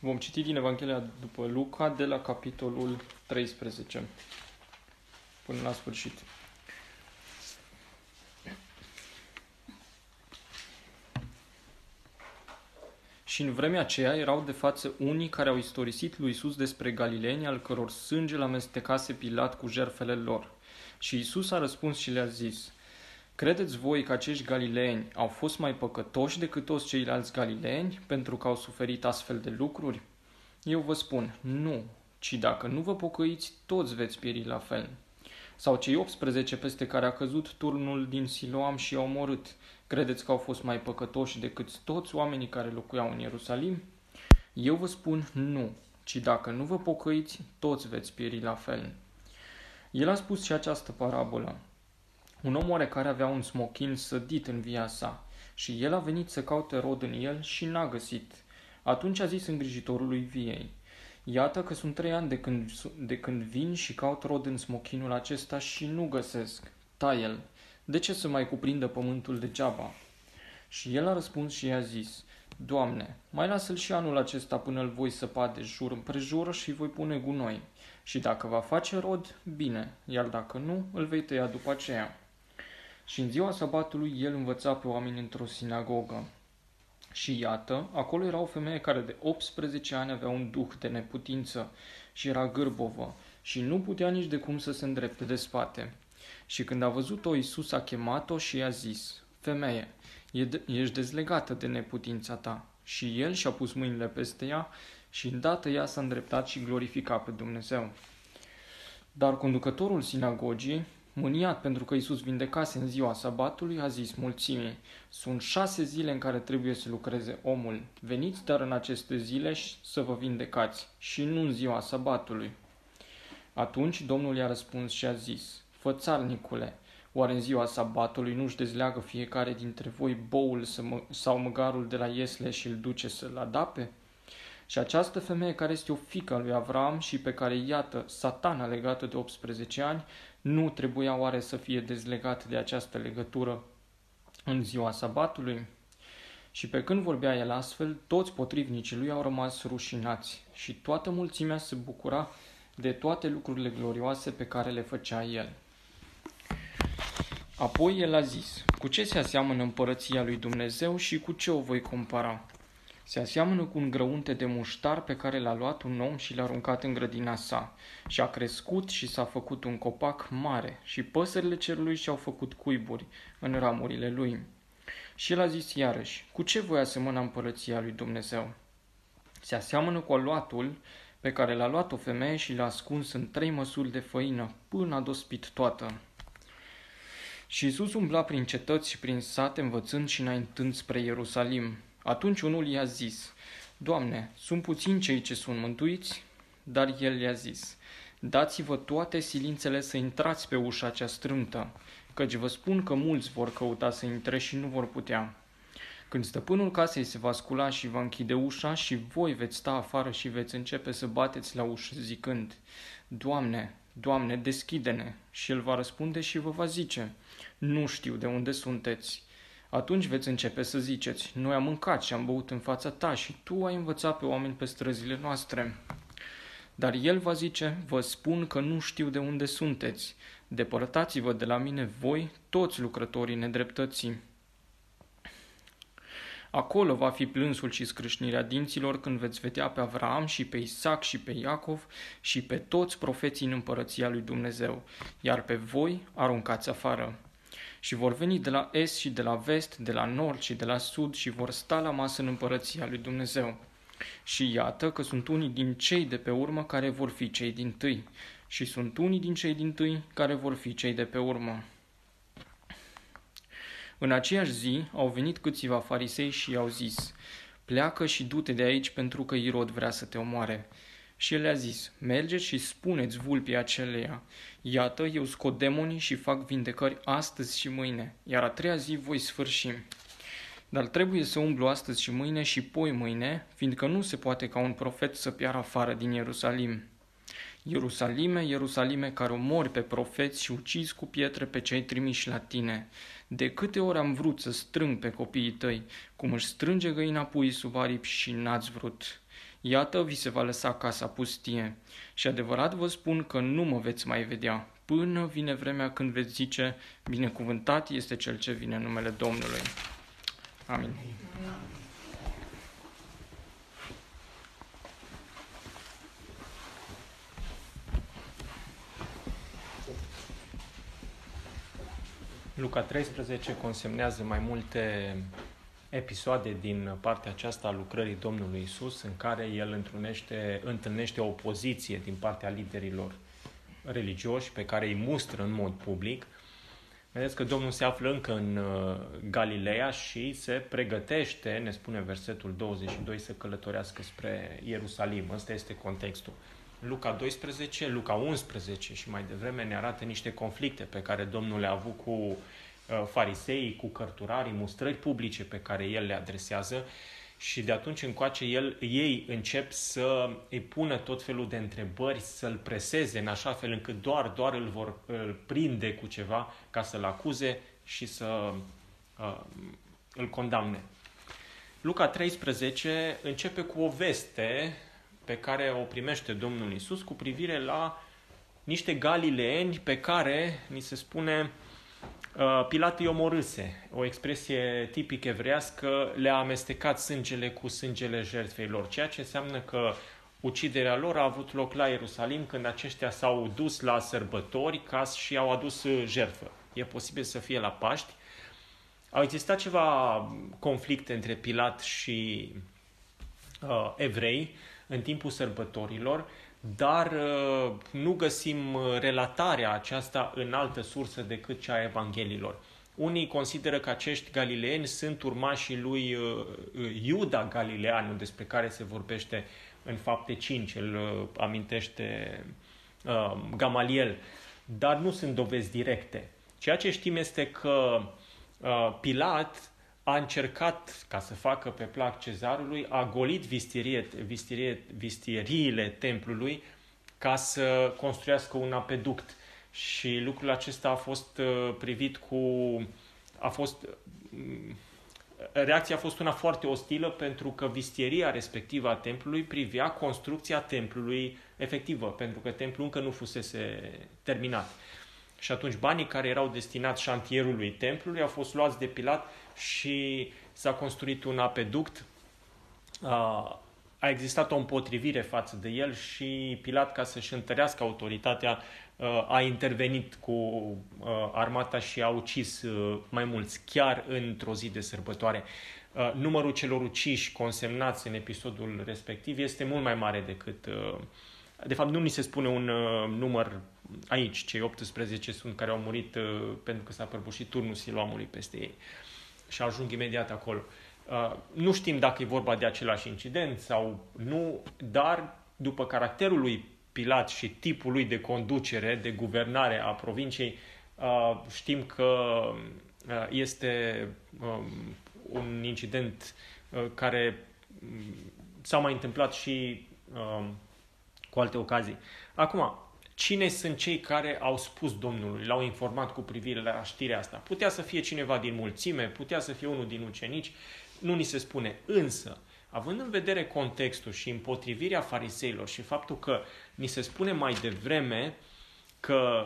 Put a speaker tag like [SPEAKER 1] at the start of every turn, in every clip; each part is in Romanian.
[SPEAKER 1] Vom citi din Evanghelia după Luca de la capitolul 13 până la sfârșit. Și în vremea aceea erau de față unii care au istorisit lui Isus despre galileeni, al căror sânge l-amestecase Pilat cu jerfele lor. Și Isus a răspuns și le-a zis, Credeți voi că acești galileeni au fost mai păcătoși decât toți ceilalți galileeni pentru că au suferit astfel de lucruri? Eu vă spun, nu, ci dacă nu vă pocăiți, toți veți pieri la fel. Sau cei 18 peste care a căzut turnul din Siloam și i-au omorât, credeți că au fost mai păcătoși decât toți oamenii care locuiau în Ierusalim? Eu vă spun, nu, ci dacă nu vă pocăiți, toți veți pieri la fel. El a spus și această parabolă. Un om oarecare avea un smochin sădit în via sa și el a venit să caute rod în el și n-a găsit. Atunci a zis îngrijitorului viei, Iată că sunt trei ani de când, de când vin și caut rod în smochinul acesta și nu găsesc. Tai-el. De ce să mai cuprindă pământul degeaba? Și el a răspuns și i-a zis, Doamne, mai lasă-l și anul acesta până îl voi săpa de jur împrejur și voi pune gunoi. Și dacă va face rod, bine, iar dacă nu, îl vei tăia după aceea. Și în ziua sabatului el învăța pe oameni într-o sinagogă. Și iată, acolo era o femeie care de 18 ani avea un duh de neputință și era gârbovă și nu putea nici de cum să se îndrepte de spate. Și când a văzut-o, Iisus a chemat-o și i-a zis, Femeie, ești dezlegată de neputința ta. Și el și-a pus mâinile peste ea și îndată ea s-a îndreptat și glorifica pe Dumnezeu. Dar conducătorul sinagogii, Mâniat pentru că Isus vindecase în ziua sabatului, a zis mulțimii, sunt șase zile în care trebuie să lucreze omul. Veniți dar în aceste zile să vă vindecați și nu în ziua sabatului. Atunci Domnul i-a răspuns și a zis, Fățarnicule, oare în ziua sabatului nu-și dezleagă fiecare dintre voi boul sau măgarul de la iesle și îl duce să-l adape? Și această femeie care este o fică lui Avram și pe care, iată, satana legată de 18 ani, nu trebuia oare să fie dezlegat de această legătură în ziua sabatului? Și pe când vorbea el astfel, toți potrivnicii lui au rămas rușinați și toată mulțimea se bucura de toate lucrurile glorioase pe care le făcea el. Apoi el a zis, cu ce se aseamănă împărăția lui Dumnezeu și cu ce o voi compara? Se aseamănă cu un grăunte de muștar pe care l-a luat un om și l-a aruncat în grădina sa. Și a crescut și s-a făcut un copac mare și păsările cerului și-au făcut cuiburi în ramurile lui. Și el a zis iarăși, cu ce voi asemăna împărăția lui Dumnezeu? Se aseamănă cu aluatul pe care l-a luat o femeie și l-a ascuns în trei măsuri de făină până a dospit toată. Și Iisus umbla prin cetăți și prin sate învățând și înaintând spre Ierusalim. Atunci unul i-a zis, Doamne, sunt puțini cei ce sunt mântuiți? Dar el i-a zis, dați-vă toate silințele să intrați pe ușa cea strâmtă, căci vă spun că mulți vor căuta să intre și nu vor putea. Când stăpânul casei se va scula și va închide ușa și voi veți sta afară și veți începe să bateți la ușă zicând, Doamne, Doamne, deschide-ne! Și el va răspunde și vă va zice, nu știu de unde sunteți. Atunci veți începe să ziceți, noi am mâncat și am băut în fața ta și tu ai învățat pe oameni pe străzile noastre. Dar el va zice, vă spun că nu știu de unde sunteți. Depărtați-vă de la mine voi, toți lucrătorii nedreptății. Acolo va fi plânsul și scrâșnirea dinților când veți vedea pe Avram și pe Isaac și pe Iacov și pe toți profeții în împărăția lui Dumnezeu, iar pe voi aruncați afară și vor veni de la est și de la vest, de la nord și de la sud și vor sta la masă în împărăția lui Dumnezeu. Și iată că sunt unii din cei de pe urmă care vor fi cei din tâi și sunt unii din cei din tâi care vor fi cei de pe urmă. În aceeași zi au venit câțiva farisei și i-au zis, pleacă și du-te de aici pentru că Irod vrea să te omoare. Și el le-a zis, mergeți și spuneți vulpii aceleia, iată, eu scot demonii și fac vindecări astăzi și mâine, iar a treia zi voi sfârși. Dar trebuie să umblu astăzi și mâine și poi mâine, fiindcă nu se poate ca un profet să piară afară din Ierusalim. Ierusalime, Ierusalime, care omori pe profeți și ucizi cu pietre pe cei trimiși la tine. De câte ori am vrut să strâng pe copiii tăi, cum își strânge găina pui sub aripi și n-ați vrut.
[SPEAKER 2] Iată, vi se va lăsa casa pustie. Și adevărat vă spun că nu mă veți mai vedea, până vine vremea când veți zice, binecuvântat este cel ce vine în numele Domnului. Amin. Luca 13 consemnează mai multe episoade din partea aceasta a lucrării Domnului Isus, în care el întâlnește, întâlnește o opoziție din partea liderilor religioși pe care îi mustră în mod public. Vedeți că Domnul se află încă în uh, Galileea și se pregătește, ne spune versetul 22, să călătorească spre Ierusalim. Ăsta este contextul. Luca 12, Luca 11 și mai devreme ne arată niște conflicte pe care Domnul le-a avut cu uh, fariseii, cu cărturarii, mustrări publice pe care el le adresează și de atunci încoace el, ei încep să îi pună tot felul de întrebări, să-l preseze în așa fel încât doar, doar îl vor îl prinde cu ceva ca să-l acuze și să uh, îl condamne. Luca 13 începe cu o veste pe care o primește Domnul Isus cu privire la niște galileeni pe care, ni se spune, uh, Pilat îi omorâse. O expresie tipic evrească, le-a amestecat sângele cu sângele jertfei lor, ceea ce înseamnă că uciderea lor a avut loc la Ierusalim când aceștia s-au dus la sărbători ca și au adus jertfă. E posibil să fie la Paști. Au existat ceva conflicte între Pilat și uh, evrei în timpul sărbătorilor, dar uh, nu găsim uh, relatarea aceasta în altă sursă decât cea a Evanghelilor. Unii consideră că acești galileeni sunt urmașii lui uh, Iuda Galileanu, despre care se vorbește în fapte 5, îl amintește Gamaliel, dar nu sunt dovezi directe. Ceea ce știm este că Pilat a încercat, ca să facă pe plac cezarului, a golit vistirie, vistirie, vistieriile templului ca să construiască un apeduct. Și lucrul acesta a fost uh, privit cu... a fost... Mm, reacția a fost una foarte ostilă pentru că vistieria respectivă a templului privea construcția templului efectivă, pentru că templul încă nu fusese terminat. Și atunci banii care erau destinați șantierului templului au fost luați de Pilat și s-a construit un apeduct. A existat o împotrivire față de el și Pilat, ca să-și întărească autoritatea, a intervenit cu armata și a ucis mai mulți, chiar într-o zi de sărbătoare. Numărul celor uciși consemnați în episodul respectiv este mult mai mare decât de fapt, nu ni se spune un uh, număr aici. Cei 18 sunt care au murit uh, pentru că s-a prăbușit turnul siloamului peste ei. Și ajung imediat acolo. Uh, nu știm dacă e vorba de același incident sau nu, dar după caracterul lui Pilat și tipul lui de conducere, de guvernare a provinciei, uh, știm că uh, este um, un incident uh, care um, s-a mai întâmplat și um, cu alte ocazii. Acum, cine sunt cei care au spus Domnului, l-au informat cu privire la știrea asta? Putea să fie cineva din mulțime, putea să fie unul din ucenici, nu ni se spune. Însă, având în vedere contextul și împotrivirea fariseilor și faptul că ni se spune mai devreme că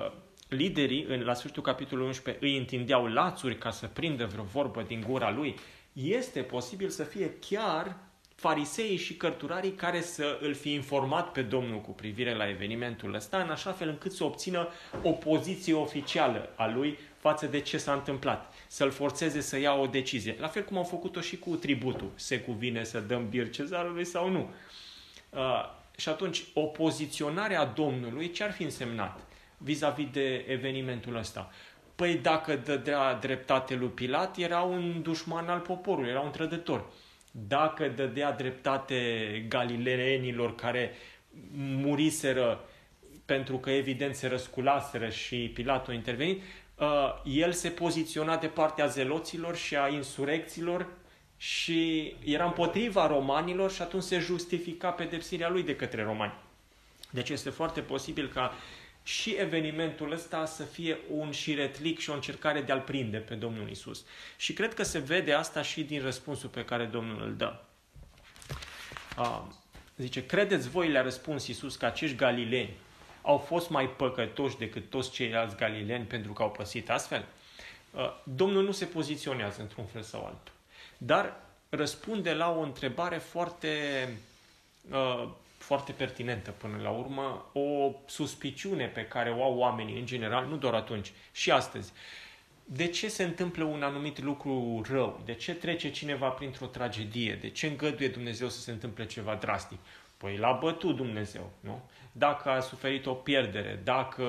[SPEAKER 2] liderii, la sfârșitul capitolului 11, îi întindeau lațuri ca să prindă vreo vorbă din gura lui, este posibil să fie chiar fariseii și cărturarii care să îl fi informat pe Domnul cu privire la evenimentul ăsta, în așa fel încât să obțină o poziție oficială a lui față de ce s-a întâmplat, să-l forțeze să ia o decizie. La fel cum au făcut-o și cu tributul. Se cuvine să dăm bir cezarului sau nu? Uh, și atunci, o poziționare a Domnului ce ar fi însemnat vis-a-vis de evenimentul ăsta? Păi dacă dădea dreptate lui Pilat, era un dușman al poporului, era un trădător dacă dădea dreptate galileenilor care muriseră pentru că evident se răsculaseră și Pilat a intervenit, uh, el se poziționa de partea zeloților și a insurecților și era împotriva romanilor și atunci se justifica pedepsirea lui de către romani. Deci este foarte posibil ca și evenimentul ăsta să fie un șiretlic și o încercare de a-L prinde pe Domnul Isus. Și cred că se vede asta și din răspunsul pe care Domnul îl dă. Zice, credeți voi, le-a răspuns Iisus, că acești galileni au fost mai păcătoși decât toți ceilalți galileni pentru că au păsit astfel? Uh, Domnul nu se poziționează într-un fel sau altul, dar răspunde la o întrebare foarte, uh, foarte pertinentă până la urmă, o suspiciune pe care o au oamenii în general, nu doar atunci, și astăzi. De ce se întâmplă un anumit lucru rău? De ce trece cineva printr-o tragedie? De ce îngăduie Dumnezeu să se întâmple ceva drastic? Păi l-a bătut Dumnezeu, nu? Dacă a suferit o pierdere, dacă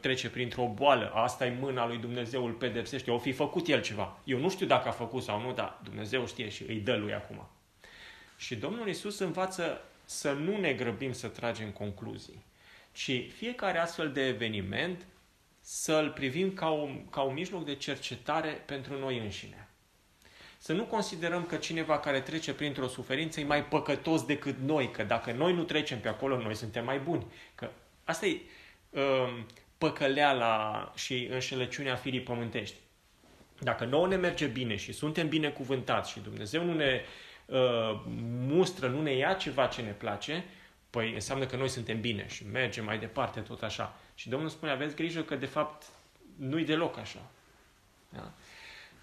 [SPEAKER 2] trece printr-o boală, asta e mâna lui Dumnezeu, îl pedepsește, o fi făcut el ceva. Eu nu știu dacă a făcut sau nu, dar Dumnezeu știe și îi dă lui acum. Și Domnul Isus învață să nu ne grăbim să tragem concluzii, ci fiecare astfel de eveniment să-l privim ca un, ca un mijloc de cercetare pentru noi înșine. Să nu considerăm că cineva care trece printr-o suferință e mai păcătos decât noi, că dacă noi nu trecem pe acolo, noi suntem mai buni. Că asta e uh, păcăleala și înșelăciunea firii pământești. Dacă nouă ne merge bine și suntem binecuvântați și Dumnezeu nu ne uh, mustră, nu ne ia ceva ce ne place, păi înseamnă că noi suntem bine și mergem mai departe tot așa. Și Domnul spune, aveți grijă că de fapt nu-i deloc așa. Da?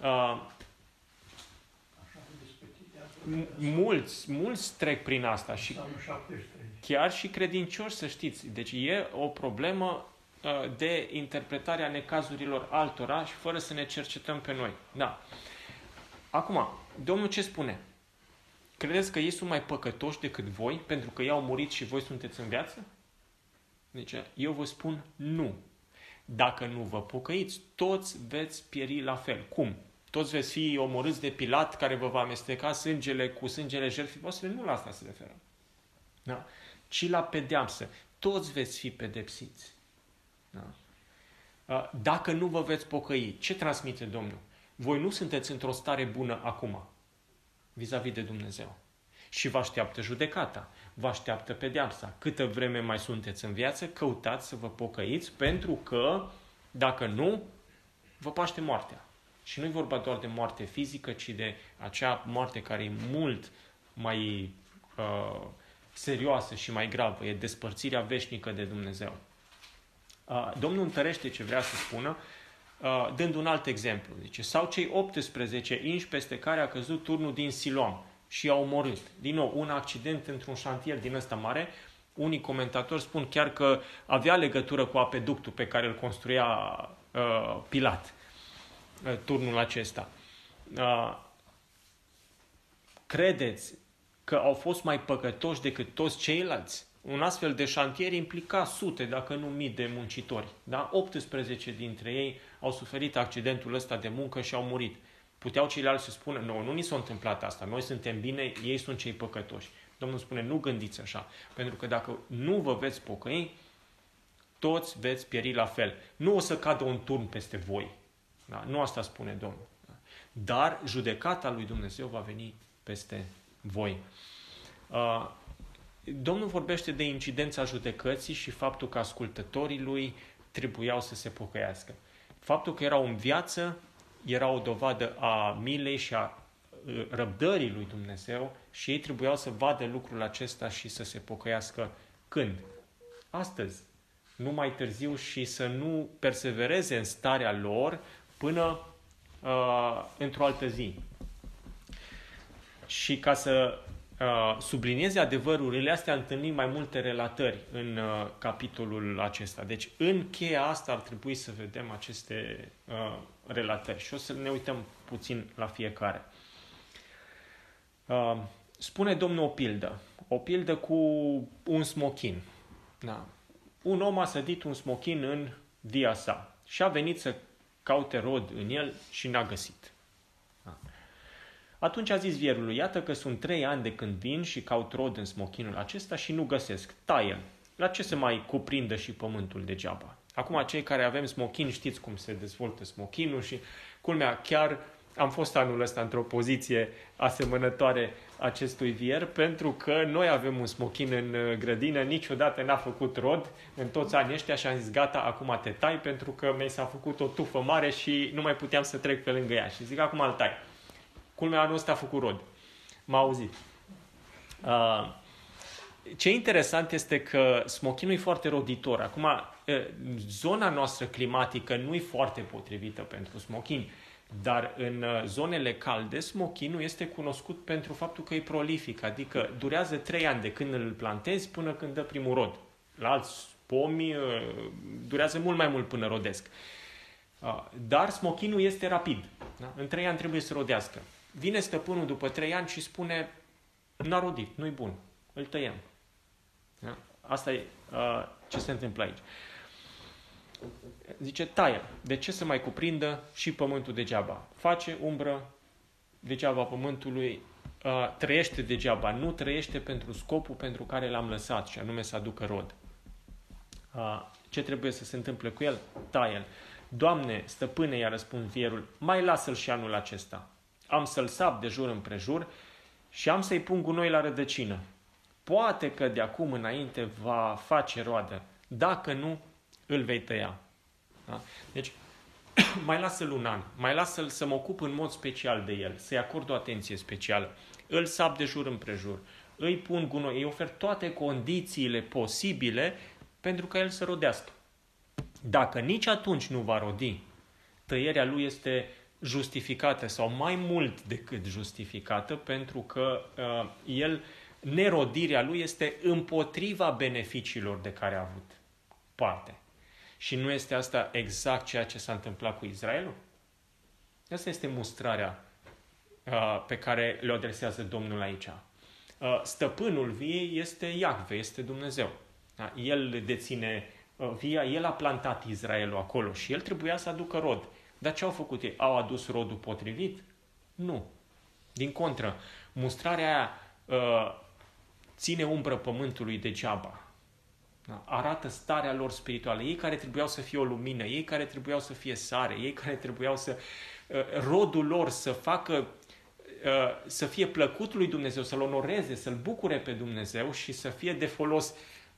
[SPEAKER 2] Uh, mulți, mulți trec prin asta și chiar și credincioși, să știți. Deci e o problemă uh, de interpretare a necazurilor altora și fără să ne cercetăm pe noi. Da. Acum, Domnul ce spune? Credeți că ei sunt mai păcătoși decât voi pentru că ei au murit și voi sunteți în viață? Deci, eu vă spun nu. Dacă nu vă pocăiți, toți veți pieri la fel. Cum? toți veți fi omorâți de Pilat care vă va amesteca sângele cu sângele jertfii voastre, nu la asta se referă. Da? Ci la pedeapsă. Toți veți fi pedepsiți. Da? Dacă nu vă veți pocăi, ce transmite Domnul? Voi nu sunteți într-o stare bună acum, vis-a-vis de Dumnezeu. Și vă așteaptă judecata, vă așteaptă pedeapsa. Câtă vreme mai sunteți în viață, căutați să vă pocăiți, pentru că, dacă nu, vă paște moartea. Și nu e vorba doar de moarte fizică, ci de acea moarte care e mult mai uh, serioasă și mai gravă. E despărțirea veșnică de Dumnezeu. Uh, Domnul întărește ce vrea să spună, uh, dând un alt exemplu. Zice, sau cei 18 inși peste care a căzut turnul din Siloam și i-au omorât. Din nou, un accident într-un șantier din ăsta mare. Unii comentatori spun chiar că avea legătură cu apeductul pe care îl construia uh, Pilat. Uh, turnul acesta. Uh, credeți că au fost mai păcătoși decât toți ceilalți? Un astfel de șantier implica sute, dacă nu mii de muncitori. Da? 18 dintre ei au suferit accidentul ăsta de muncă și au murit. Puteau ceilalți să spună, nu, nu ni s-a întâmplat asta, noi suntem bine, ei sunt cei păcătoși. Domnul spune, nu gândiți așa, pentru că dacă nu vă veți pocăi, toți veți pieri la fel. Nu o să cadă un turn peste voi, da? Nu asta spune Domnul. Da? Dar judecata lui Dumnezeu va veni peste voi. Uh, Domnul vorbește de incidența judecății și faptul că ascultătorii lui trebuiau să se pocăiască. Faptul că erau în viață era o dovadă a milei și a uh, răbdării lui Dumnezeu și ei trebuiau să vadă lucrul acesta și să se pocăiască când? Astăzi, nu mai târziu și să nu persevereze în starea lor până uh, într-o altă zi. Și ca să uh, sublinieze adevărurile astea, întâlnim mai multe relatări în uh, capitolul acesta. Deci, în cheia asta ar trebui să vedem aceste uh, relatări și o să ne uităm puțin la fiecare. Uh, spune Domnul o pildă. O pildă cu un smochin. Da. Un om a sădit un smochin în dia sa și a venit să caute rod în el și n-a găsit. Da. Atunci a zis vierului, iată că sunt trei ani de când vin și caut rod în smochinul acesta și nu găsesc. Taie La ce se mai cuprindă și pământul degeaba? Acum, cei care avem smochin, știți cum se dezvoltă smochinul și, culmea, chiar am fost anul ăsta într-o poziție asemănătoare acestui vier, pentru că noi avem un smochin în uh, grădină, niciodată n-a făcut rod în toți anii ăștia și am zis gata, acum te tai, pentru că mi s-a făcut o tufă mare și nu mai puteam să trec pe lângă ea. Și zic, acum îl tai. Culmea anul ăsta a făcut rod. M-a auzit. Uh, ce interesant este că smochinul e foarte roditor. Acum, zona noastră climatică nu e foarte potrivită pentru smochin, dar în zonele calde, smochinul este cunoscut pentru faptul că e prolific, adică durează 3 ani de când îl plantezi până când dă primul rod. La alți pomi durează mult mai mult până rodesc. Dar smochinul este rapid. Da? În 3 ani trebuie să rodească. Vine stăpânul după 3 ani și spune n-a rodit, nu-i bun, îl tăiem. Da? Asta e uh, ce se întâmplă aici. Zice, taie. De ce să mai cuprindă și pământul degeaba? Face umbră degeaba pământului, uh, trăiește degeaba, nu trăiește pentru scopul pentru care l-am lăsat, și anume să aducă rod. Uh, ce trebuie să se întâmple cu el? Taie-l. Doamne, stăpâne, i-a răspuns vierul, mai lasă-l și anul acesta. Am să-l sap de jur împrejur și am să-i pun gunoi la rădăcină. Poate că de acum înainte va face roadă. Dacă nu, îl vei tăia. Da? Deci, mai lasă-l un an, mai lasă-l să mă ocup în mod special de el, să-i acord o atenție specială. Îl sap de jur împrejur, îi pun gunoi, îi ofer toate condițiile posibile pentru ca el să rodească. Dacă nici atunci nu va rodi, tăierea lui este justificată sau mai mult decât justificată pentru că uh, el, nerodirea lui este împotriva beneficiilor de care a avut parte. Și nu este asta exact ceea ce s-a întâmplat cu Israelul? Asta este mustrarea uh, pe care le adresează Domnul aici. Uh, stăpânul viei este Iacve, este Dumnezeu. Da? El deține uh, via, el a plantat Israelul acolo și el trebuia să aducă rod. Dar ce au făcut ei? Au adus rodul potrivit? Nu. Din contră, mustrarea aia uh, ține umbră pământului degeaba. Da? Arată starea lor spirituală. Ei care trebuiau să fie o lumină, ei care trebuiau să fie sare, ei care trebuiau să... Uh, rodul lor să facă uh, să fie plăcut lui Dumnezeu, să-L onoreze, să-L bucure pe Dumnezeu și să fie de folos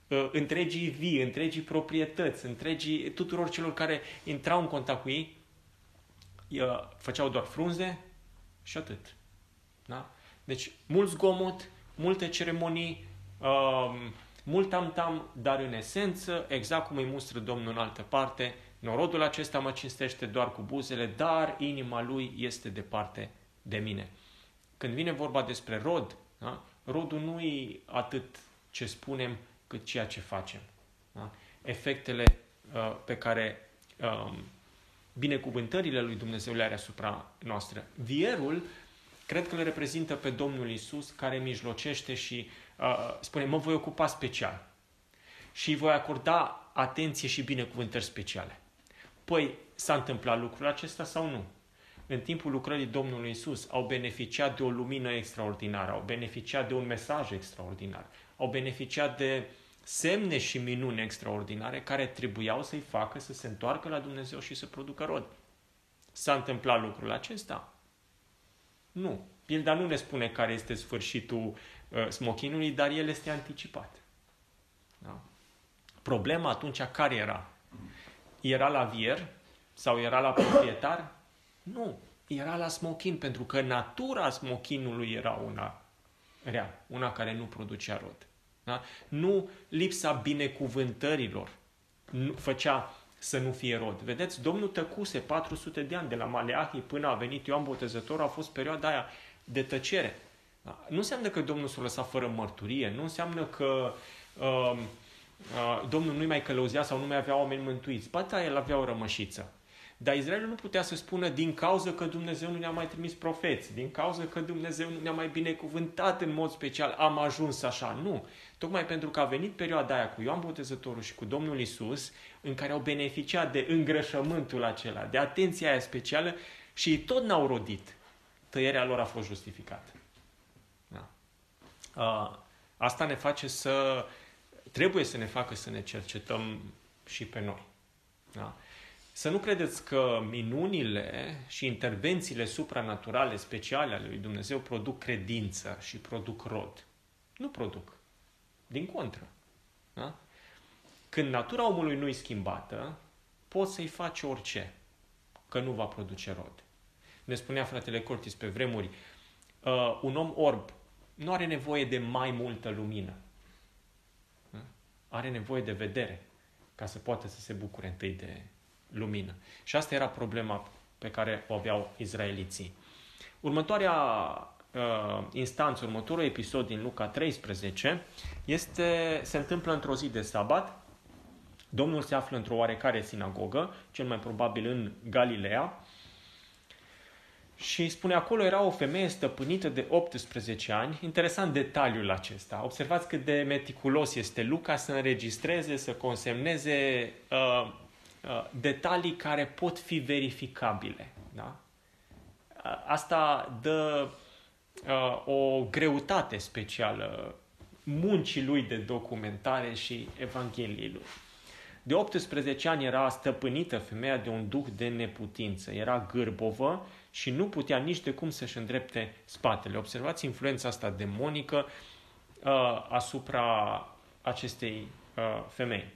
[SPEAKER 2] uh, întregii vii, întregii proprietăți, întregii tuturor celor care intrau în contact cu ei, făceau doar frunze și atât. Da? Deci, mult zgomot, multe ceremonii, um, mult tam-tam, dar în esență, exact cum îi mustră Domnul în altă parte, norodul acesta mă cinstește doar cu buzele, dar inima lui este departe de mine. Când vine vorba despre rod, da? rodul nu e atât ce spunem, cât ceea ce facem. Da? Efectele uh, pe care um, binecuvântările lui Dumnezeu le are asupra noastră. Vierul, cred că le reprezintă pe Domnul Isus, care mijlocește și uh, spune, mă voi ocupa special și voi acorda atenție și binecuvântări speciale. Păi, s-a întâmplat lucrul acesta sau nu? În timpul lucrării Domnului Isus au beneficiat de o lumină extraordinară, au beneficiat de un mesaj extraordinar, au beneficiat de uh, semne și minuni extraordinare care trebuiau să-i facă să se întoarcă la Dumnezeu și să producă rod. S-a întâmplat lucrul acesta? Nu. Pilda nu ne spune care este sfârșitul uh, smochinului, dar el este anticipat. Da? Problema atunci care era? Era la vier sau era la proprietar? Nu. Era la smochin, pentru că natura smochinului era una rea, una care nu producea rod. Da? Nu lipsa binecuvântărilor nu, făcea să nu fie rod. Vedeți, Domnul tăcuse 400 de ani de la Maleahi până a venit Ioan Botezător, a fost perioada aia de tăcere. Da? Nu înseamnă că Domnul s-a lăsat fără mărturie, nu înseamnă că uh, uh, Domnul nu-i mai călăuzea sau nu mai avea oameni mântuiți. Ba da, el avea o rămășiță. Dar Israelul nu putea să spună din cauza că Dumnezeu nu ne-a mai trimis profeți, din cauza că Dumnezeu nu ne-a mai binecuvântat în mod special, am ajuns așa. Nu. Tocmai pentru că a venit perioada aia cu Ioan Botezătorul și cu Domnul Isus, în care au beneficiat de îngrășământul acela, de atenția aia specială și tot n-au rodit. Tăierea lor a fost justificată. Da. Asta ne face să... Trebuie să ne facă să ne cercetăm și pe noi. Da? Să nu credeți că minunile și intervențiile supranaturale speciale ale lui Dumnezeu produc credință și produc rod. Nu produc. Din contră. Da? Când natura omului nu e schimbată, poți să-i faci orice, că nu va produce rod. Ne spunea fratele Cortis pe vremuri, uh, un om orb nu are nevoie de mai multă lumină. are nevoie de vedere ca să poată să se bucure întâi de lumină. Și asta era problema pe care o aveau izraeliții. Următoarea uh, instanță, următorul episod din Luca 13, este, se întâmplă într-o zi de sabat. Domnul se află într-o oarecare sinagogă, cel mai probabil în Galileea, și spune acolo era o femeie stăpânită de 18 ani. Interesant detaliul acesta. Observați cât de meticulos este Luca să înregistreze, să consemneze uh, uh, detalii care pot fi verificabile. Da? Uh, asta dă uh, o greutate specială muncii lui de documentare și Evangheliei lui. De 18 ani era stăpânită femeia de un duh de neputință. Era gârbovă și nu putea nici de cum să-și îndrepte spatele. Observați influența asta demonică uh, asupra acestei uh, femei.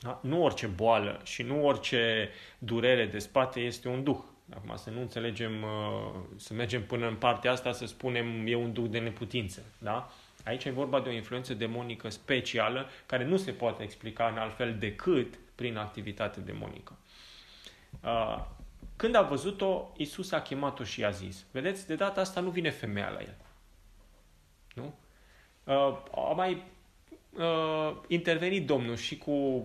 [SPEAKER 2] Da? Nu orice boală și nu orice durere de spate este un duh. Acum să nu înțelegem, uh, să mergem până în partea asta să spunem e un duh de neputință. Da? Aici e vorba de o influență demonică specială care nu se poate explica în altfel decât prin activitate demonică. Uh, când a văzut-o, Isus a chemat-o și a zis, vedeți, de data asta nu vine femeia la el. Nu? Uh, a mai uh, intervenit Domnul și cu uh,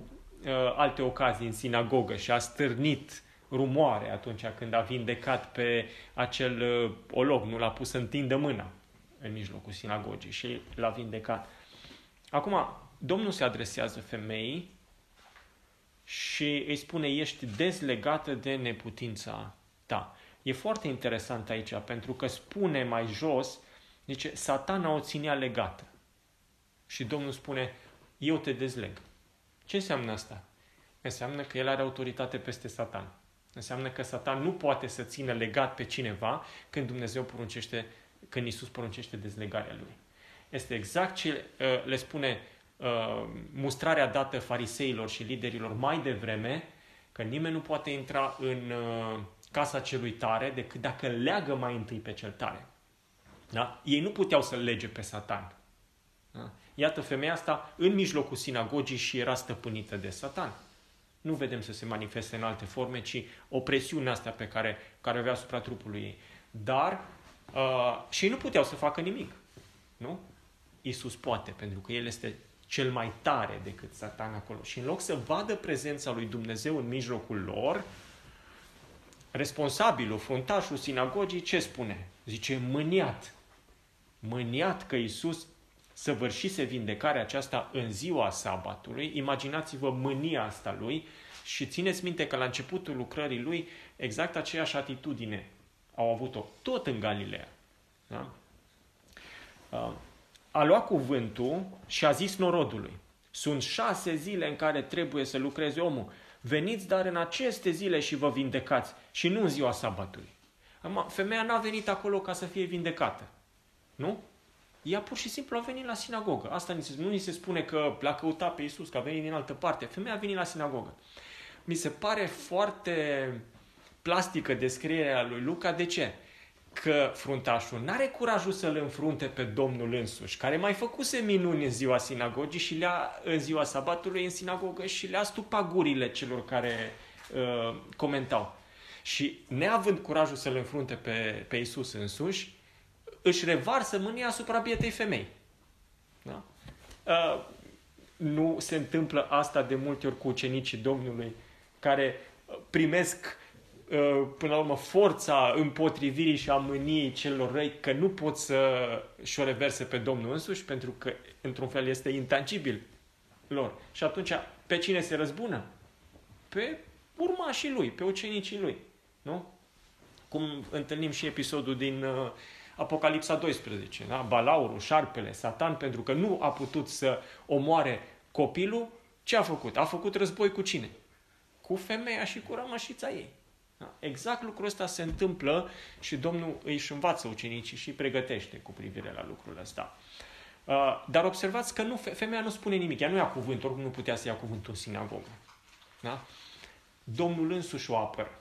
[SPEAKER 2] alte ocazii în sinagogă și a stârnit rumoare atunci când a vindecat pe acel uh, olog, nu l-a pus să întindă mâna în mijlocul sinagogii și l-a vindecat. Acum, Domnul se adresează femeii și îi spune, ești dezlegată de neputința ta. E foarte interesant aici, pentru că spune mai jos, zice, satana o ținea legată. Și Domnul spune, eu te dezleg. Ce înseamnă asta? Înseamnă că el are autoritate peste satan. Înseamnă că satan nu poate să țină legat pe cineva când Dumnezeu poruncește, când Isus poruncește dezlegarea lui. Este exact ce uh, le spune Uh, mustrarea dată fariseilor și liderilor mai devreme, că nimeni nu poate intra în uh, casa celui tare decât dacă leagă mai întâi pe cel tare. Da? Ei nu puteau să lege pe satan. Da? Iată femeia asta în mijlocul sinagogii și era stăpânită de satan. Nu vedem să se manifeste în alte forme, ci o presiune asta pe care, care avea asupra trupului ei. Dar uh, și ei nu puteau să facă nimic. Nu? Iisus poate, pentru că El este cel mai tare decât satan acolo. Și în loc să vadă prezența lui Dumnezeu în mijlocul lor, responsabilul, fruntașul sinagogii, ce spune? Zice, mâniat. Mâniat că Iisus săvârșise vindecarea aceasta în ziua sabatului. Imaginați-vă mânia asta lui și țineți minte că la începutul lucrării lui exact aceeași atitudine au avut-o tot în Galileea. Da? Uh, a luat cuvântul și a zis norodului, sunt șase zile în care trebuie să lucreze omul. Veniți dar în aceste zile și vă vindecați și nu în ziua sabatului. Acum, femeia n-a venit acolo ca să fie vindecată. Nu? Ea pur și simplu a venit la sinagogă. Asta nu ni se spune că l-a căutat pe Iisus, că a venit din altă parte. Femeia a venit la sinagogă. Mi se pare foarte plastică descrierea lui Luca. De ce? că fruntașul n-are curajul să-l înfrunte pe Domnul însuși, care mai făcuse minuni în ziua sinagogii și le-a, în ziua sabatului în sinagogă și le-a stupat gurile celor care uh, comentau. Și neavând curajul să-l înfrunte pe, pe Isus însuși, își revarsă mânia asupra bietei femei. Da? Uh, nu se întâmplă asta de multe ori cu ucenicii Domnului, care primesc Uh, până la urmă, forța împotrivirii și a mâniei celor răi, că nu pot să și-o reverse pe Domnul însuși, pentru că, într-un fel, este intangibil lor. Și atunci, pe cine se răzbună? Pe urmașii lui, pe ucenicii lui. Nu? Cum întâlnim și episodul din uh, Apocalipsa 12, da? Balaurul, șarpele, Satan, pentru că nu a putut să omoare copilul, ce a făcut? A făcut război cu cine? Cu femeia și cu rămășița ei. Da? Exact lucrul ăsta se întâmplă și Domnul îi învață ucenicii și îi pregătește cu privire la lucrul ăsta. Uh, dar observați că nu, femeia nu spune nimic, ea nu ia cuvânt, oricum nu putea să ia cuvântul în sinagogă. Da? Domnul însuși o apără.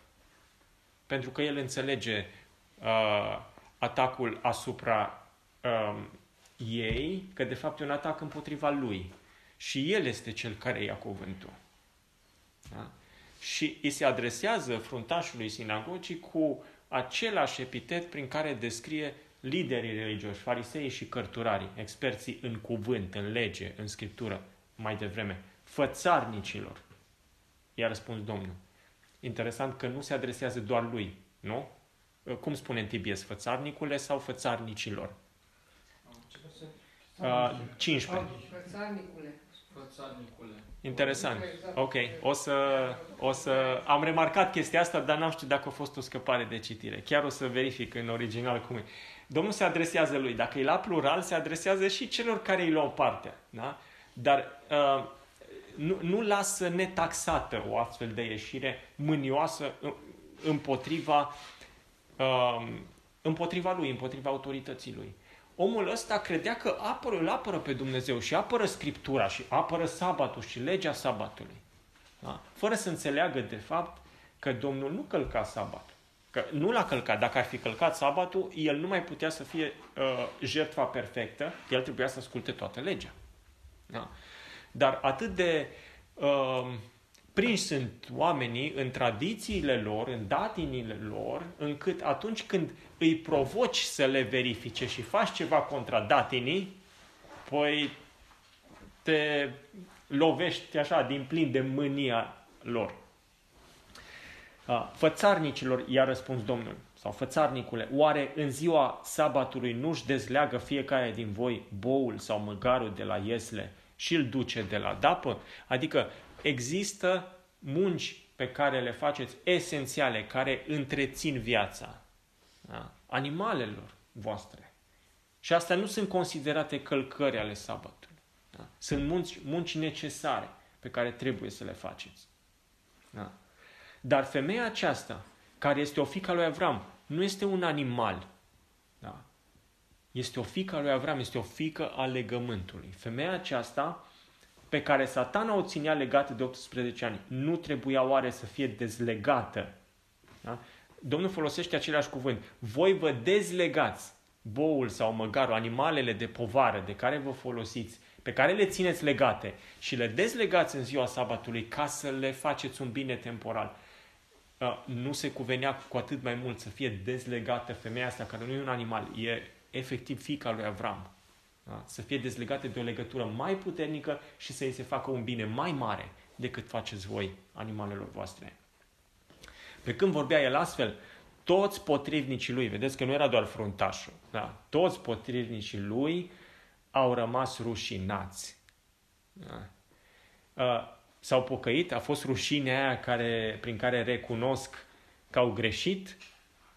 [SPEAKER 2] Pentru că el înțelege uh, atacul asupra uh, ei, că de fapt e un atac împotriva lui. Și El este Cel care ia cuvântul. Da? Și îi se adresează fruntașului sinagogii cu același epitet prin care descrie liderii religioși, farisei și cărturarii, experții în cuvânt, în lege, în scriptură, mai devreme, fățarnicilor. I-a răspuns Domnul. Interesant că nu se adresează doar lui, nu? Cum spune în Tibies, fățarnicule sau fățarnicilor? Uh, 15.
[SPEAKER 3] Fățarnicule.
[SPEAKER 1] Fățarnicule.
[SPEAKER 2] Interesant. Ok. O să, o să... Am remarcat chestia asta, dar n-am știut dacă a fost o scăpare de citire. Chiar o să verific în original cum e. Domnul se adresează lui. Dacă e la plural, se adresează și celor care îi luau partea. Da? Dar uh, nu, nu lasă netaxată o astfel de ieșire mânioasă împotriva, uh, împotriva lui, împotriva autorității lui. Omul ăsta credea că apără, îl apără pe Dumnezeu și apără Scriptura și apără sabatul și legea sabatului. Da? Fără să înțeleagă de fapt că Domnul nu călca sabatul. Că nu l-a călcat. Dacă ar fi călcat sabatul, el nu mai putea să fie uh, jertfa perfectă, el trebuia să asculte toată legea. Da? Dar atât de uh, prinși sunt oamenii în tradițiile lor, în datinile lor, încât atunci când îi provoci să le verifice și faci ceva contra datinii, păi te lovești așa din plin de mânia lor. Fățarnicilor i-a răspuns Domnul, sau fățarnicule, oare în ziua sabatului nu-și dezleagă fiecare din voi boul sau măgarul de la iesle și îl duce de la dapă? Adică există munci pe care le faceți esențiale, care întrețin viața da? animalelor voastre. Și astea nu sunt considerate călcări ale sabatului. Da? Sunt munci, munci necesare pe care trebuie să le faceți. Da? Dar femeia aceasta, care este o fică lui Avram, nu este un animal. Da? Este o fică lui Avram, este o fică a legământului. Femeia aceasta pe care satana o ținea legată de 18 ani, nu trebuia oare să fie dezlegată? Da? Domnul folosește același cuvânt. Voi vă dezlegați boul sau măgarul, animalele de povară de care vă folosiți, pe care le țineți legate și le dezlegați în ziua sabatului ca să le faceți un bine temporal. Nu se cuvenea cu atât mai mult să fie dezlegată femeia asta, care nu e un animal, e efectiv fica lui Avram. Da? Să fie dezlegate de o legătură mai puternică și să îi se facă un bine mai mare decât faceți voi animalelor voastre. Pe când vorbea el astfel, toți potrivnicii lui, vedeți că nu era doar fruntașul, da? toți potrivnicii lui au rămas rușinați. Da? S-au pocăit, a fost rușinea aia care, prin care recunosc că au greșit?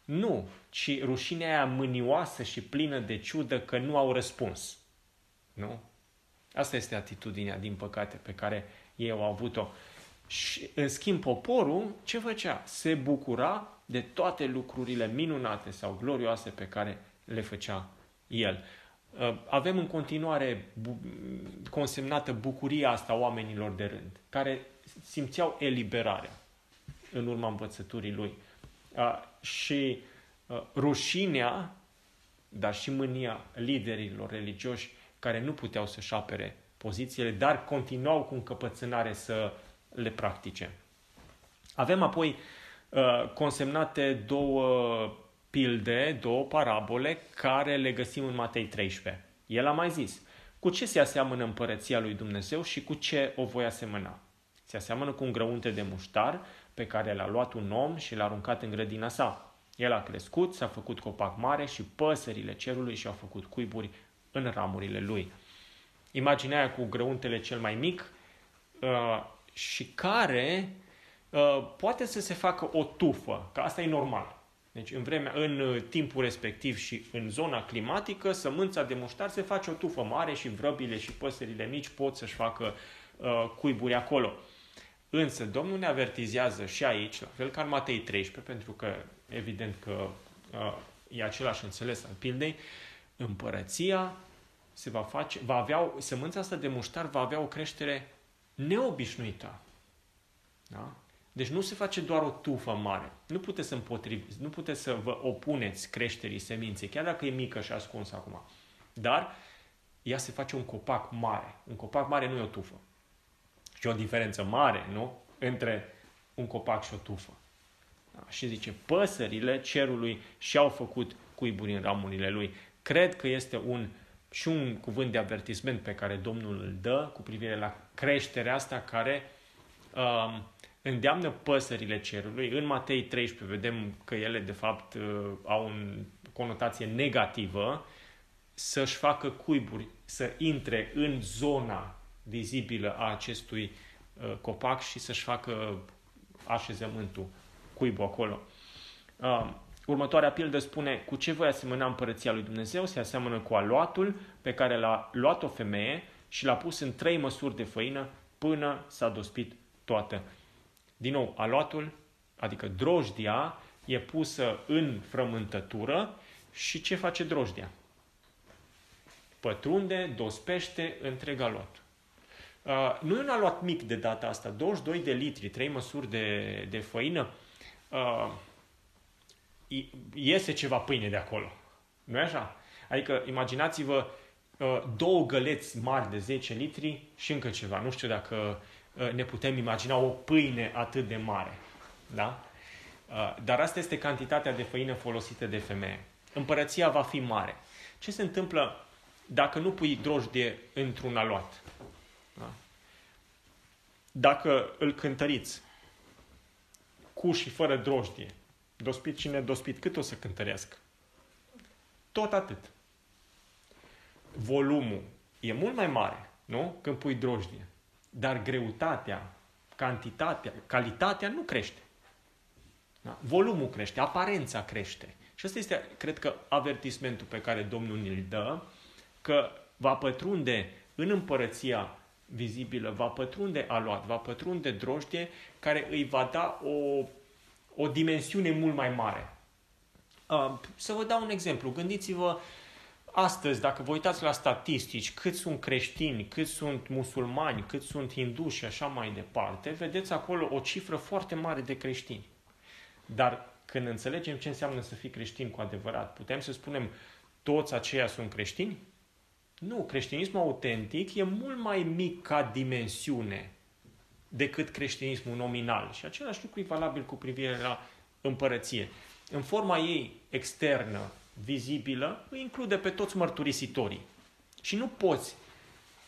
[SPEAKER 2] Nu, ci rușinea aia mânioasă și plină de ciudă că nu au răspuns. Nu? Asta este atitudinea, din păcate, pe care ei au avut-o. Și, în schimb, poporul ce făcea? Se bucura de toate lucrurile minunate sau glorioase pe care le făcea el. Uh, avem în continuare bu- consemnată bucuria asta oamenilor de rând, care simțeau eliberarea în urma învățăturii lui. Uh, și uh, rușinea, dar și mânia liderilor religioși care nu puteau să-și apere pozițiile, dar continuau cu încăpățânare să le practice. Avem apoi uh, consemnate două pilde, două parabole care le găsim în Matei 13. El a mai zis, cu ce se aseamănă împărăția lui Dumnezeu și cu ce o voi asemăna? Se aseamănă cu un grăunte de muștar pe care l-a luat un om și l-a aruncat în grădina sa. El a crescut, s-a făcut copac mare și păsările cerului și-au făcut cuiburi în ramurile lui. Imaginea aia cu grăuntele cel mai mic uh, și care uh, poate să se facă o tufă, că asta e normal. Deci în, vremea, în uh, timpul respectiv și în zona climatică, sămânța de muștar se face o tufă mare și vrăbile și păsările mici pot să-și facă uh, cuiburi acolo. Însă Domnul ne avertizează și aici, la fel ca în Matei 13, pentru că evident că uh, e același înțeles al pildei, împărăția se va face, va avea, sămânța asta de muștar va avea o creștere neobișnuită. Da? Deci nu se face doar o tufă mare. Nu puteți să împotriviți, nu puteți să vă opuneți creșterii seminței, chiar dacă e mică și ascunsă acum. Dar ea se face un copac mare. Un copac mare nu e o tufă. Și o diferență mare, nu? Între un copac și o tufă. Da? Și zice, păsările cerului și-au făcut cuiburi în ramurile lui. Cred că este un și un cuvânt de avertisment pe care Domnul îl dă cu privire la creșterea asta care um, îndeamnă păsările cerului. În Matei 13 vedem că ele de fapt uh, au o conotație negativă să-și facă cuiburi, să intre în zona vizibilă a acestui uh, copac și să-și facă așezământul, cuibul acolo. Uh, următoarea pildă spune, cu ce voi asemăna împărăția lui Dumnezeu? Se aseamănă cu aluatul pe care l-a luat o femeie și l-a pus în trei măsuri de făină până s-a dospit toată. Din nou, aluatul, adică drojdia, e pusă în frământătură și ce face drojdia? Pătrunde, dospește întreg aluat. Uh, nu e un aluat mic de data asta, 22 de litri, 3 măsuri de, de făină, uh, iese ceva pâine de acolo. nu e așa? Adică imaginați-vă uh, două găleți mari de 10 litri și încă ceva. Nu știu dacă uh, ne putem imagina o pâine atât de mare. Da? Uh, dar asta este cantitatea de făină folosită de femeie. Împărăția va fi mare. Ce se întâmplă dacă nu pui drojdie într-un aluat? Da? Dacă îl cântăriți cu și fără drojdie, dospit și nedospit, cât o să cântărească? Tot atât. Volumul e mult mai mare, nu? Când pui drojdie. Dar greutatea, cantitatea, calitatea nu crește. Da? Volumul crește, aparența crește. Și asta este, cred că, avertismentul pe care Domnul ne-l dă, că va pătrunde în împărăția vizibilă, va pătrunde aluat, va pătrunde drojdie, care îi va da o, o dimensiune mult mai mare. Să vă dau un exemplu. Gândiți-vă astăzi, dacă vă uitați la statistici, cât sunt creștini, cât sunt musulmani, cât sunt hinduși și așa mai departe, vedeți acolo o cifră foarte mare de creștini. Dar când înțelegem ce înseamnă să fii creștin cu adevărat, putem să spunem toți aceia sunt creștini? Nu, creștinismul autentic e mult mai mic ca dimensiune decât creștinismul nominal. Și același lucru e valabil cu privire la împărăție. În forma ei externă, vizibilă, îi include pe toți mărturisitorii. Și nu poți,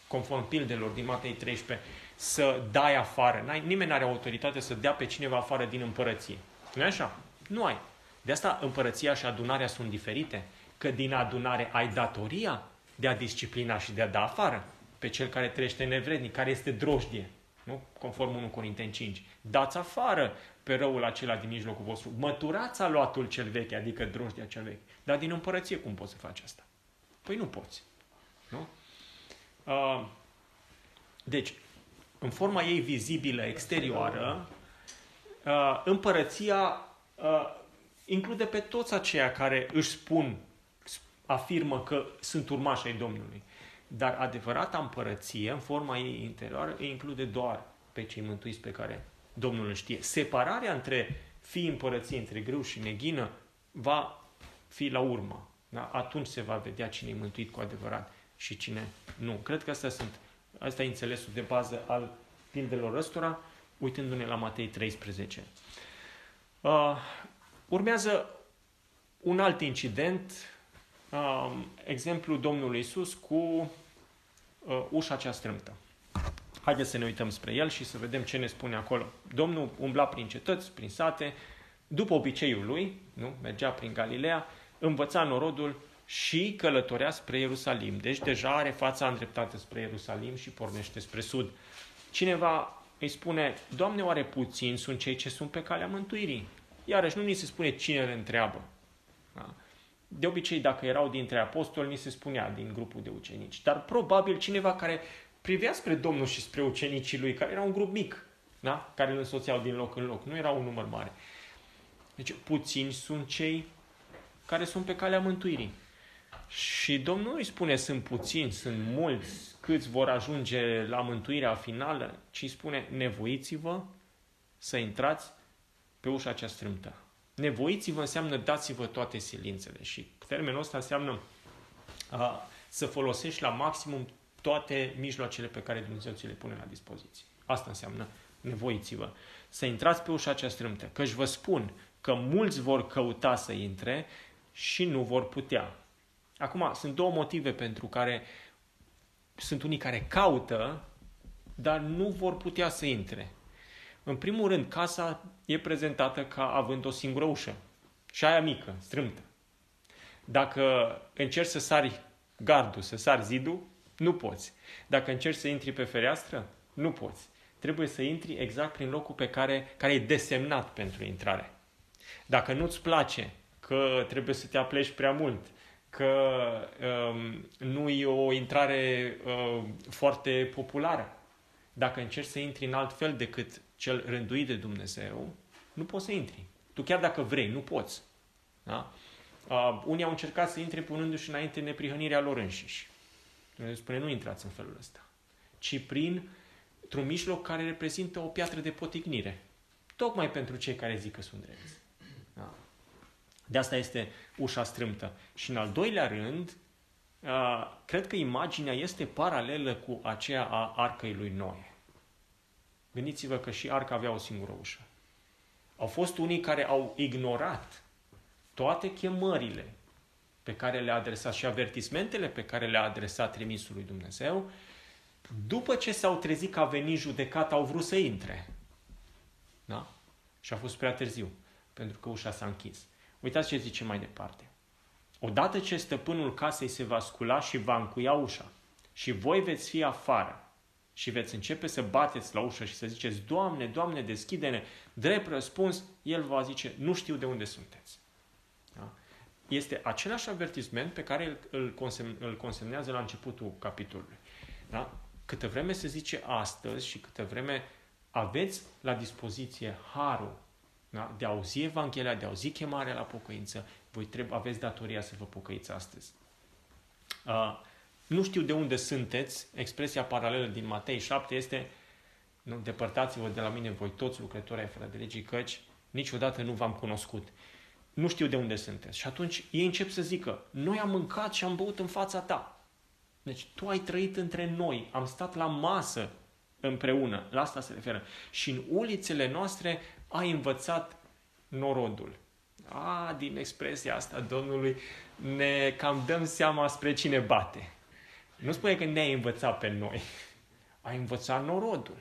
[SPEAKER 2] conform pildelor din Matei 13, să dai afară. N-ai, nimeni nu are autoritate să dea pe cineva afară din împărăție. nu așa? Nu ai. De asta împărăția și adunarea sunt diferite. Că din adunare ai datoria de a disciplina și de a da afară pe cel care trăiește nevrednic, care este drojdie. Nu? Conform 1 Corinteni 5. Dați afară pe răul acela din mijlocul vostru. Măturați aluatul cel vechi, adică drojdia cel vechi. Dar din împărăție cum poți să faci asta? Păi nu poți. Nu? Uh, deci, în forma ei vizibilă, exterioară, uh, împărăția uh, include pe toți aceia care își spun, afirmă că sunt urmași ai Domnului. Dar adevărata împărăție, în forma ei interioară, îi include doar pe cei mântuiți pe care Domnul îl știe. Separarea între fii împărăție, între grâu și neghină, va fi la urmă. Da? Atunci se va vedea cine e mântuit cu adevărat și cine nu. Cred că asta, sunt, asta e înțelesul de bază al pildelor ăstora, uitându-ne la Matei 13. Uh, urmează un alt incident, uh, exemplu Domnului Isus cu uh, ușa cea strâmtă. Haideți să ne uităm spre el și să vedem ce ne spune acolo. Domnul umbla prin cetăți, prin sate, după obiceiul lui, nu? mergea prin Galileea, învăța norodul și călătorea spre Ierusalim. Deci deja are fața îndreptată spre Ierusalim și pornește spre sud. Cineva îi spune, Doamne, oare puțini sunt cei ce sunt pe calea mântuirii? Iarăși nu ni se spune cine le întreabă. Da? De obicei, dacă erau dintre apostoli, ni se spunea din grupul de ucenici. Dar probabil cineva care privea spre Domnul și spre ucenicii lui, care era un grup mic, da? care îl însoțeau din loc în loc. Nu era un număr mare. Deci puțini sunt cei care sunt pe calea mântuirii. Și Domnul îi spune sunt puțini, sunt mulți, câți vor ajunge la mântuirea finală, ci îi spune nevoiți-vă să intrați pe ușa cea strâmtă. Nevoiți-vă înseamnă dați-vă toate silințele și termenul ăsta înseamnă a, să folosești la maximum toate mijloacele pe care Dumnezeu ți le pune la dispoziție. Asta înseamnă nevoiți-vă. Să intrați pe ușa cea strâmtă. Căci vă spun că mulți vor căuta să intre și nu vor putea. Acum, sunt două motive pentru care sunt unii care caută, dar nu vor putea să intre. În primul rând, casa e prezentată ca având o singură ușă. Și aia mică, strâmtă. Dacă încerci să sari gardul, să sari zidul, nu poți. Dacă încerci să intri pe fereastră, nu poți. Trebuie să intri exact prin locul pe care, care e desemnat pentru intrare. Dacă nu-ți place că trebuie să te apleci prea mult, că um, nu e o intrare um, foarte populară, dacă încerci să intri în alt fel decât cel rânduit de Dumnezeu, nu poți să intri. Tu chiar dacă vrei, nu poți. Da? Uh, unii au încercat să intre punându-și înainte neprihănirea lor înșiși. Dumnezeu spune, nu intrați în felul ăsta, ci prin un mijloc care reprezintă o piatră de potignire. Tocmai pentru cei care zic că sunt drepți. Da. De asta este ușa strâmtă. Și în al doilea rând, uh, cred că imaginea este paralelă cu aceea a arcăi lui Noe. Gândiți-vă că și arca avea o singură ușă. Au fost unii care au ignorat toate chemările pe care le-a adresat și avertismentele pe care le-a adresat trimisul lui Dumnezeu, după ce s-au trezit că a venit judecat, au vrut să intre. Da? Și a fost prea târziu, pentru că ușa s-a închis. Uitați ce zice mai departe. Odată ce stăpânul casei se va scula și va încuia ușa și voi veți fi afară și veți începe să bateți la ușă și să ziceți, Doamne, Doamne, deschide-ne, drept răspuns, El va zice, nu știu de unde sunteți. Da? Este același avertisment pe care îl, consemn, îl consemnează la începutul capitolului. Da? Câtă vreme se zice astăzi și câtă vreme aveți la dispoziție harul da? de a auzi Evanghelia, de a auzi chemarea la pocăință, voi trebuie, aveți datoria să vă pocăiți astăzi. Uh, nu știu de unde sunteți, expresia paralelă din Matei 7 este nu, depărtați-vă de la mine voi toți lucrători ai fără de legii, căci niciodată nu v-am cunoscut. Nu știu de unde sunteți. Și atunci ei încep să zică, noi am mâncat și am băut în fața ta. Deci tu ai trăit între noi, am stat la masă împreună, la asta se referă. Și în ulițele noastre ai învățat norodul. A, din expresia asta Domnului ne cam dăm seama spre cine bate. Nu spune că ne-ai învățat pe noi. Ai învățat norodul.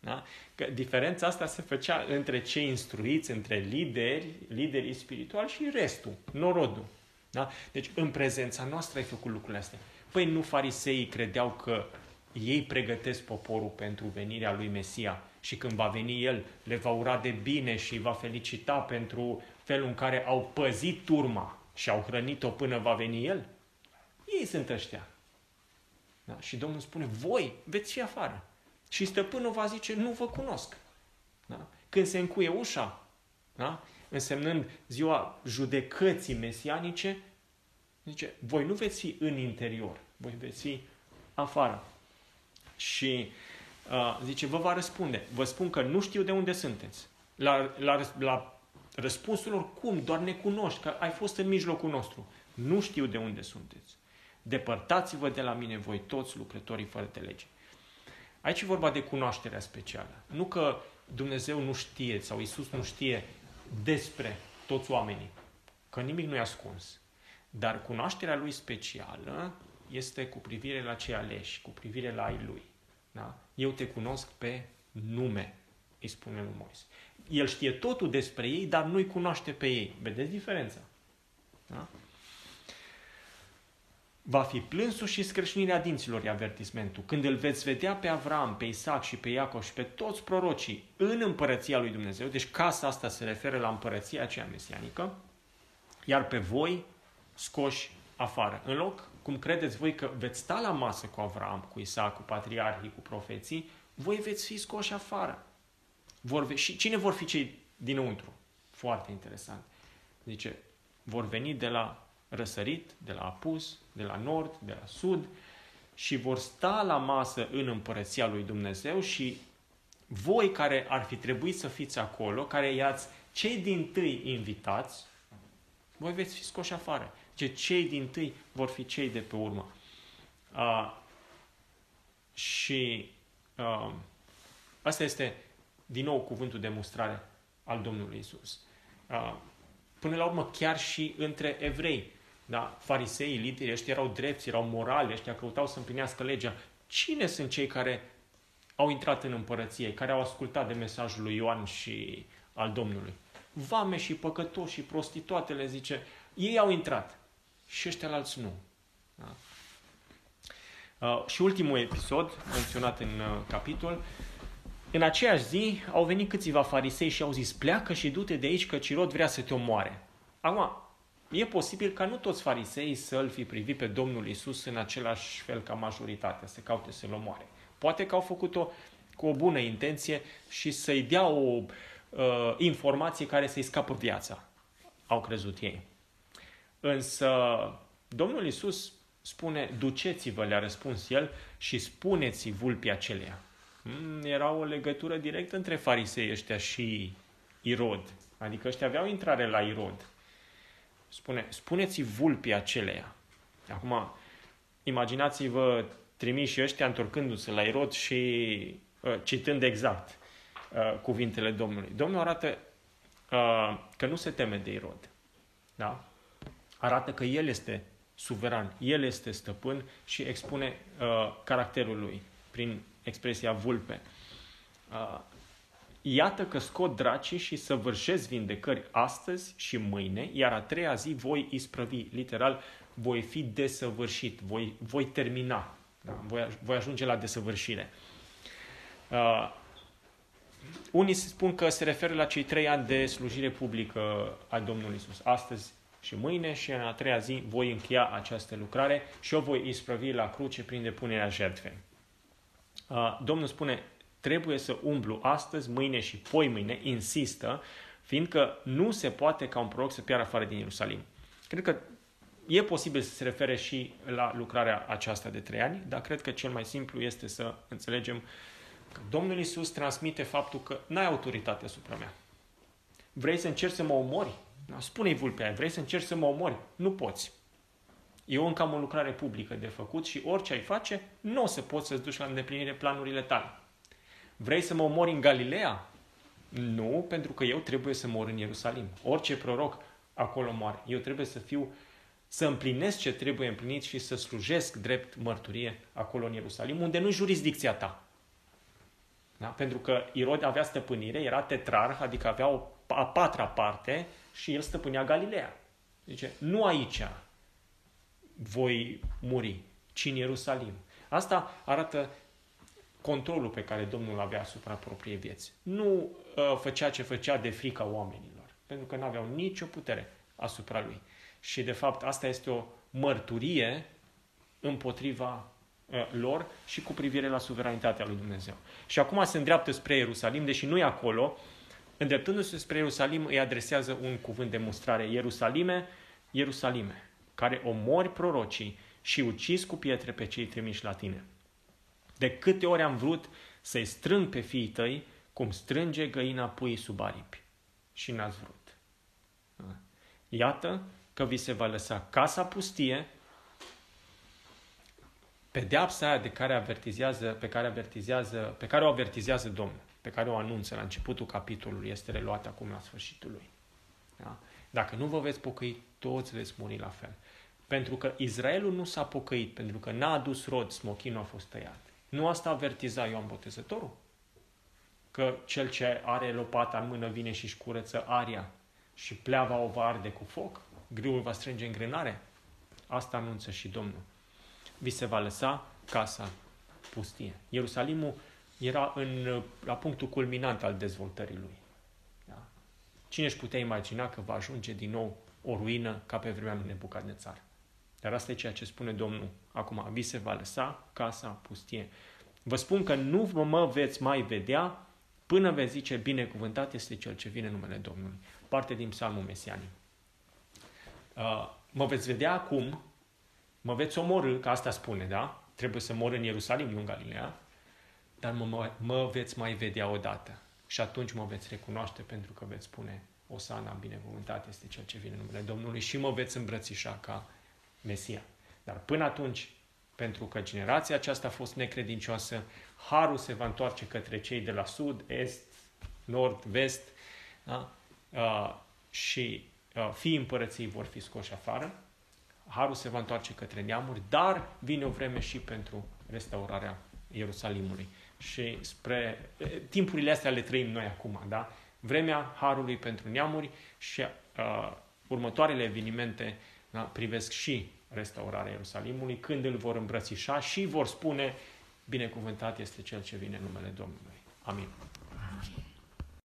[SPEAKER 2] Da? Că diferența asta se făcea între cei instruiți, între lideri, liderii spirituali și restul, norodul. Da? Deci în prezența noastră ai făcut lucrurile astea. Păi nu fariseii credeau că ei pregătesc poporul pentru venirea lui Mesia și când va veni El, le va ura de bine și va felicita pentru felul în care au păzit turma și au hrănit-o până va veni El? Ei sunt ăștia. Da? Și Domnul spune, voi veți fi afară. Și stăpânul va zice, nu vă cunosc. Da? Când se încuie ușa, da? însemnând ziua judecății mesianice, zice, voi nu veți fi în interior, voi veți fi afară. Și uh, zice, vă va răspunde, vă spun că nu știu de unde sunteți. La, la, la răspunsul lor, cum? Doar ne cunoști, că ai fost în mijlocul nostru. Nu știu de unde sunteți. Depărtați-vă de la mine voi toți lucrătorii fără de lege. Aici e vorba de cunoașterea specială. Nu că Dumnezeu nu știe sau Isus nu știe despre toți oamenii, că nimic nu e ascuns. Dar cunoașterea lui specială este cu privire la cei aleși, cu privire la ai lui. Da? Eu te cunosc pe nume, îi spune lui Moise. El știe totul despre ei, dar nu-i cunoaște pe ei. Vedeți diferența? Da? Va fi plânsul și scrâșnirea dinților, e avertismentul. Când îl veți vedea pe Avram, pe Isaac și pe Iacov și pe toți prorocii în împărăția lui Dumnezeu, deci casa asta se referă la împărăția aceea mesianică, iar pe voi scoși afară. În loc, cum credeți voi că veți sta la masă cu Avram, cu Isaac, cu patriarhii, cu profeții, voi veți fi scoși afară. Vor, și cine vor fi cei dinăuntru? Foarte interesant. Zice, vor veni de la răsărit, de la apus, de la nord, de la sud și vor sta la masă în împărăția lui Dumnezeu și voi care ar fi trebuit să fiți acolo, care i-ați cei din tâi invitați, voi veți fi scoși afară. Ce cei din tâi vor fi cei de pe urmă. Uh, și uh, asta este, din nou, cuvântul de mustrare al Domnului Isus. Uh, până la urmă, chiar și între evrei, da? fariseii, liderii, ăștia erau drepți, erau morali, ăștia căutau să împlinească legea. Cine sunt cei care au intrat în împărăție, care au ascultat de mesajul lui Ioan și al Domnului? Vame și păcătoși și prostituatele, zice, ei au intrat și ăștia alți nu. Da? Uh, și ultimul episod, menționat în uh, capitol, în aceeași zi au venit câțiva farisei și au zis, pleacă și du-te de aici că Cirod vrea să te omoare. Acum, e posibil ca nu toți farisei să-l fi privit pe Domnul Isus în același fel ca majoritatea, să caute să-l omoare. Poate că au făcut-o cu o bună intenție și să-i dea o uh, informație care să-i scapă viața, au crezut ei. Însă Domnul Isus spune, duceți-vă, le-a răspuns el, și spuneți vulpii aceleia. Hmm, era o legătură directă între farisei ăștia și Irod. Adică ăștia aveau intrare la Irod. Spune, spuneți vulpii aceleia. Acum, imaginați-vă trimiși ăștia întorcându-se la Irod și uh, citând exact uh, cuvintele Domnului. Domnul arată uh, că nu se teme de Irod. Da? Arată că El este suveran, El este stăpân și expune uh, caracterul Lui prin expresia vulpe. Uh, Iată că scot dracii și săvârșesc vindecări astăzi și mâine, iar a treia zi voi isprăvi. Literal, voi fi desăvârșit, voi, voi termina, da? voi, voi ajunge la desăvârșire. Uh, unii spun că se referă la cei trei ani de slujire publică a Domnului Isus. Astăzi și mâine și în a treia zi voi încheia această lucrare și o voi isprăvi la cruce prin depunerea jertfei. Uh, Domnul spune, trebuie să umblu astăzi, mâine și poi mâine, insistă, fiindcă nu se poate ca un proroc să piară afară din Ierusalim. Cred că e posibil să se refere și la lucrarea aceasta de trei ani, dar cred că cel mai simplu este să înțelegem că Domnul Isus transmite faptul că n-ai autoritate asupra mea. Vrei să încerci să mă omori? Da, spune-i vulpea vrei să încerci să mă omori? Nu poți. Eu încă am o lucrare publică de făcut și orice ai face, nu o să poți să-ți duci la îndeplinire planurile tale. Vrei să mă omori în Galileea? Nu, pentru că eu trebuie să mor în Ierusalim. Orice proroc acolo moare. Eu trebuie să fiu, să împlinesc ce trebuie împlinit și să slujesc drept mărturie acolo în Ierusalim, unde nu-i jurisdicția ta. Da? Pentru că Irod avea stăpânire, era tetrarh, adică avea o a patra parte și el stăpânea Galileea. Zice, nu aici voi muri, ci în Ierusalim. Asta arată controlul pe care Domnul avea asupra propriei vieți. Nu uh, făcea ce făcea de frica oamenilor, pentru că nu aveau nicio putere asupra lui. Și de fapt asta este o mărturie împotriva uh, lor și cu privire la suveranitatea lui Dumnezeu. Și acum se îndreaptă spre Ierusalim, deși nu e acolo, îndreptându-se spre Ierusalim îi adresează un cuvânt de mustrare. Ierusalime, Ierusalime, care omori prorocii și ucizi cu pietre pe cei trimiși la tine. De câte ori am vrut să-i strâng pe fiii tăi, cum strânge găina puii sub aripi. Și n-ați vrut. Iată că vi se va lăsa casa pustie, pedeapsa aia de care avertizează, pe care avertizează, pe care o avertizează Domnul, pe care o anunță la începutul capitolului, este reluată acum la sfârșitul lui. Da? Dacă nu vă veți pocăi, toți veți muri la fel. Pentru că Israelul nu s-a pocăit, pentru că n-a adus rod, smochinul a fost tăiat. Nu asta avertiza Ioan Botezătorul? Că cel ce are lopata în mână vine și își curăță aria și pleava o va arde cu foc? Griul va strânge în grânare? Asta anunță și Domnul. Vi se va lăsa casa pustie. Ierusalimul era în, la punctul culminant al dezvoltării lui. Da? Cine își putea imagina că va ajunge din nou o ruină ca pe vremea lui Nebucadnețar? Dar asta e ceea ce spune Domnul acum. Vi se va lăsa casa pustie. Vă spun că nu mă veți mai vedea până veți zice binecuvântat este cel ce vine în numele Domnului. Parte din psalmul mesianic. Uh, mă veți vedea acum, mă veți omorâ, că asta spune, da? Trebuie să mor în Ierusalim, nu în Galileea, dar mă, mă, mă veți mai vedea odată. Și atunci mă veți recunoaște pentru că veți spune Osana, binecuvântat este cel ce vine în numele Domnului și mă veți îmbrățișa ca Mesia. Dar până atunci pentru că generația aceasta a fost necredincioasă, harul se va întoarce către cei de la sud, est, nord, vest da? uh, și uh, fii împărăției vor fi scoși afară, harul se va întoarce către neamuri, dar vine o vreme și pentru restaurarea Ierusalimului. Și spre timpurile astea le trăim noi acum, da? Vremea harului pentru neamuri și uh, următoarele evenimente da, privesc și restaurarea Ierusalimului, când îl vor îmbrățișa și vor spune, binecuvântat este cel ce vine în numele Domnului. Amin.